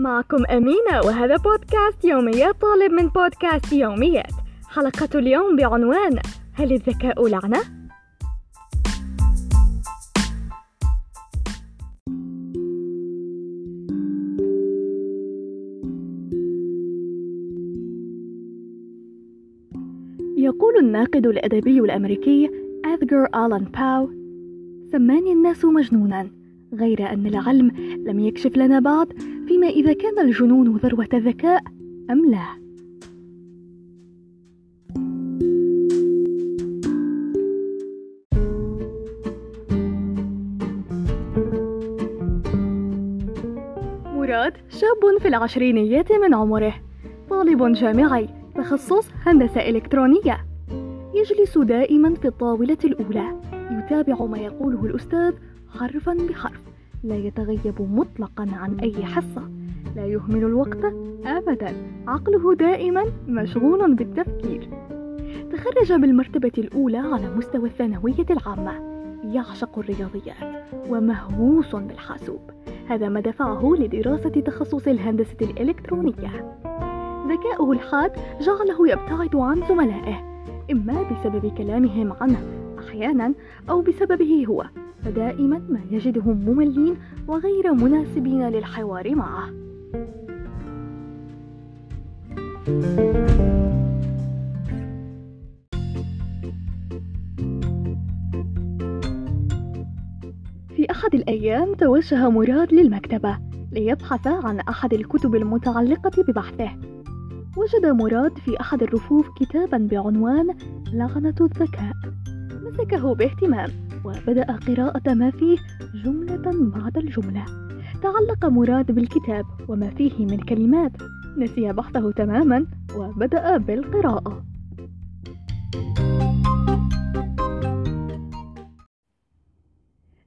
معكم أمينة وهذا بودكاست يوميات طالب من بودكاست يوميات حلقة اليوم بعنوان هل الذكاء لعنة؟ يقول الناقد الأدبي الأمريكي أدغار آلان باو سماني الناس مجنونا غير أن العلم لم يكشف لنا بعد فيما إذا كان الجنون ذروة الذكاء أم لا؟ مراد شاب في العشرينيات من عمره طالب جامعي تخصص هندسة إلكترونية. يجلس دائما في الطاولة الأولى. يتابع ما يقوله الأستاذ حرفا بحرف. لا يتغيب مطلقا عن أي حصة. لا يهمل الوقت أبدا. عقله دائما مشغول بالتفكير. تخرج بالمرتبة الأولى على مستوى الثانوية العامة. يعشق الرياضيات ومهووس بالحاسوب. هذا ما دفعه لدراسة تخصص الهندسة الإلكترونية. ذكاؤه الحاد جعله يبتعد عن زملائه إما بسبب كلامهم عنه أحيانا أو بسببه هو. فدائما ما يجدهم مملين وغير مناسبين للحوار معه. في أحد الأيام توجه مراد للمكتبة ليبحث عن أحد الكتب المتعلقة ببحثه. وجد مراد في أحد الرفوف كتابا بعنوان لعنة الذكاء مسكه باهتمام. وبدأ قراءة ما فيه جملة بعد الجملة. تعلق مراد بالكتاب وما فيه من كلمات. نسي بحثه تماما وبدأ بالقراءة.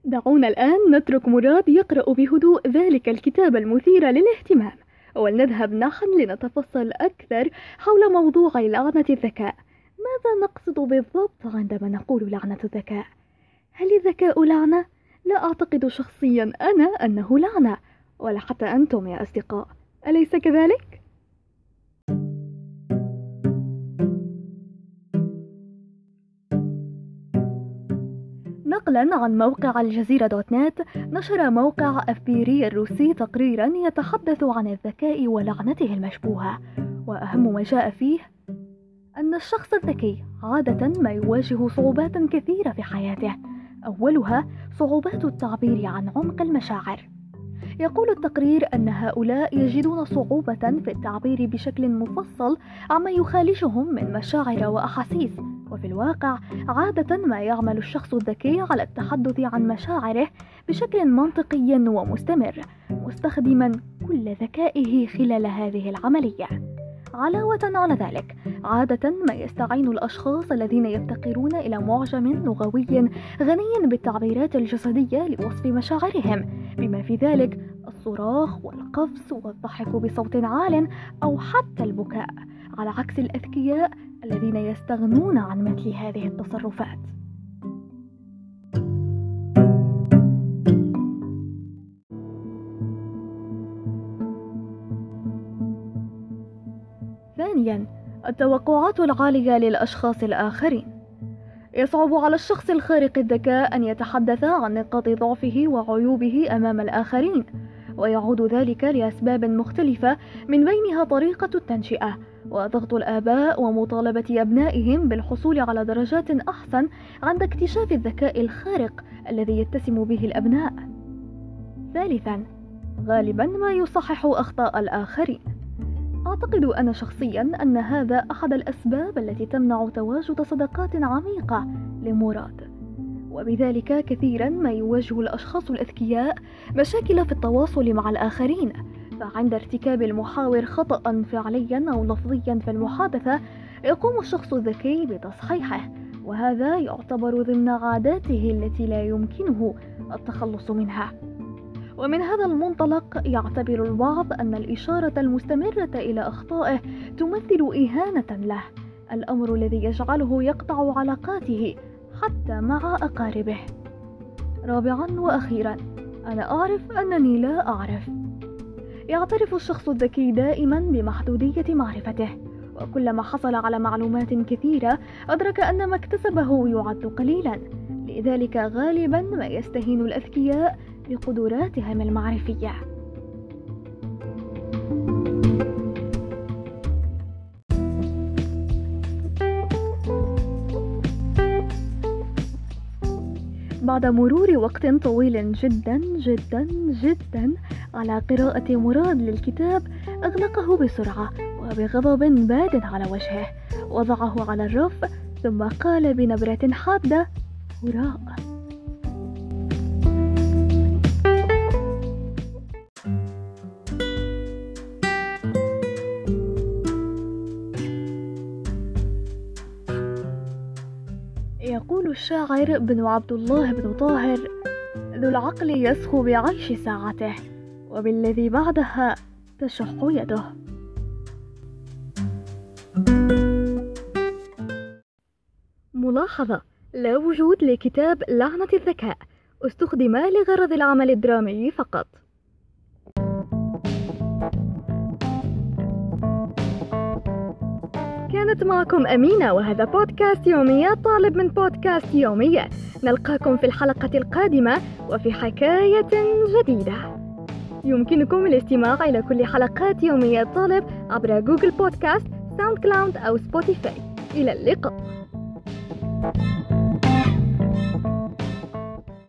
دعونا الآن نترك مراد يقرأ بهدوء ذلك الكتاب المثير للاهتمام. ولنذهب نحن لنتفصل أكثر حول موضوع لعنة الذكاء. ماذا نقصد بالضبط عندما نقول لعنة الذكاء؟ هل الذكاء لعنة؟ لا أعتقد شخصيا أنا أنه لعنة ولا حتى أنتم يا أصدقاء أليس كذلك؟ نقلا عن موقع الجزيرة دوت نت نشر موقع أفبيري الروسي تقريرا يتحدث عن الذكاء ولعنته المشبوهة وأهم ما جاء فيه أن الشخص الذكي عادة ما يواجه صعوبات كثيرة في حياته أولها صعوبات التعبير عن عمق المشاعر. يقول التقرير أن هؤلاء يجدون صعوبة في التعبير بشكل مفصل عما يخالجهم من مشاعر وأحاسيس وفي الواقع عادة ما يعمل الشخص الذكي على التحدث عن مشاعره بشكل منطقي ومستمر مستخدما كل ذكائه خلال هذه العملية. علاوة على ذلك. عادة ما يستعين الأشخاص الذين يفتقرون إلى معجم لغوي غني بالتعبيرات الجسدية لوصف مشاعرهم. بما في ذلك الصراخ والقفز والضحك بصوت عال أو حتى البكاء على عكس الأذكياء الذين يستغنون عن مثل هذه التصرفات. ثانيا التوقعات العالية للأشخاص الآخرين يصعب على الشخص الخارق الذكاء أن يتحدث عن نقاط ضعفه وعيوبه أمام الآخرين ويعود ذلك لأسباب مختلفة من بينها طريقة التنشئة وضغط الآباء ومطالبة أبنائهم بالحصول على درجات أحسن عند اكتشاف الذكاء الخارق الذي يتسم به الأبناء. ثالثا غالبا ما يصحح أخطاء الآخرين أعتقد أنا شخصيا أن هذا أحد الأسباب التي تمنع تواجد صداقات عميقة لمراد وبذلك كثيرا ما يواجه الأشخاص الأذكياء مشاكل في التواصل مع الآخرين فعند ارتكاب المحاور خطأ فعليا أو لفظيا في المحادثة يقوم الشخص الذكي بتصحيحه وهذا يعتبر ضمن عاداته التي لا يمكنه التخلص منها. ومن هذا المنطلق يعتبر البعض أن الإشارة المستمرة إلى أخطائه تمثل إهانة له. الأمر الذي يجعله يقطع علاقاته حتى مع أقاربه. رابعا وأخيرا أنا أعرف أنني لا أعرف. يعترف الشخص الذكي دائما بمحدودية معرفته. وكلما حصل على معلومات كثيرة أدرك أن ما اكتسبه يعد قليلا. لذلك غالبا ما يستهين الأذكياء بقدراتهم المعرفية. بعد مرور وقت طويل جدا جدا جدا على قراءة مراد للكتاب أغلقه بسرعة وبغضب باد على وجهه وضعه على الرف ثم قال بنبرة حادة هراء يقول الشاعر بن عبد الله بن طاهر ذو العقل يسخو بعيش ساعته وبالذي بعدها تشح يده. ملاحظة لا وجود لكتاب لعنة الذكاء استخدم لغرض العمل الدرامي فقط. كانت معكم أمينة وهذا بودكاست يوميات طالب من بودكاست يوميات نلقاكم في الحلقة القادمة وفي حكاية جديدة. يمكنكم الاستماع إلى كل حلقات يوميات طالب عبر Google Podcast SoundCloud أو Spotify. إلى اللقاء.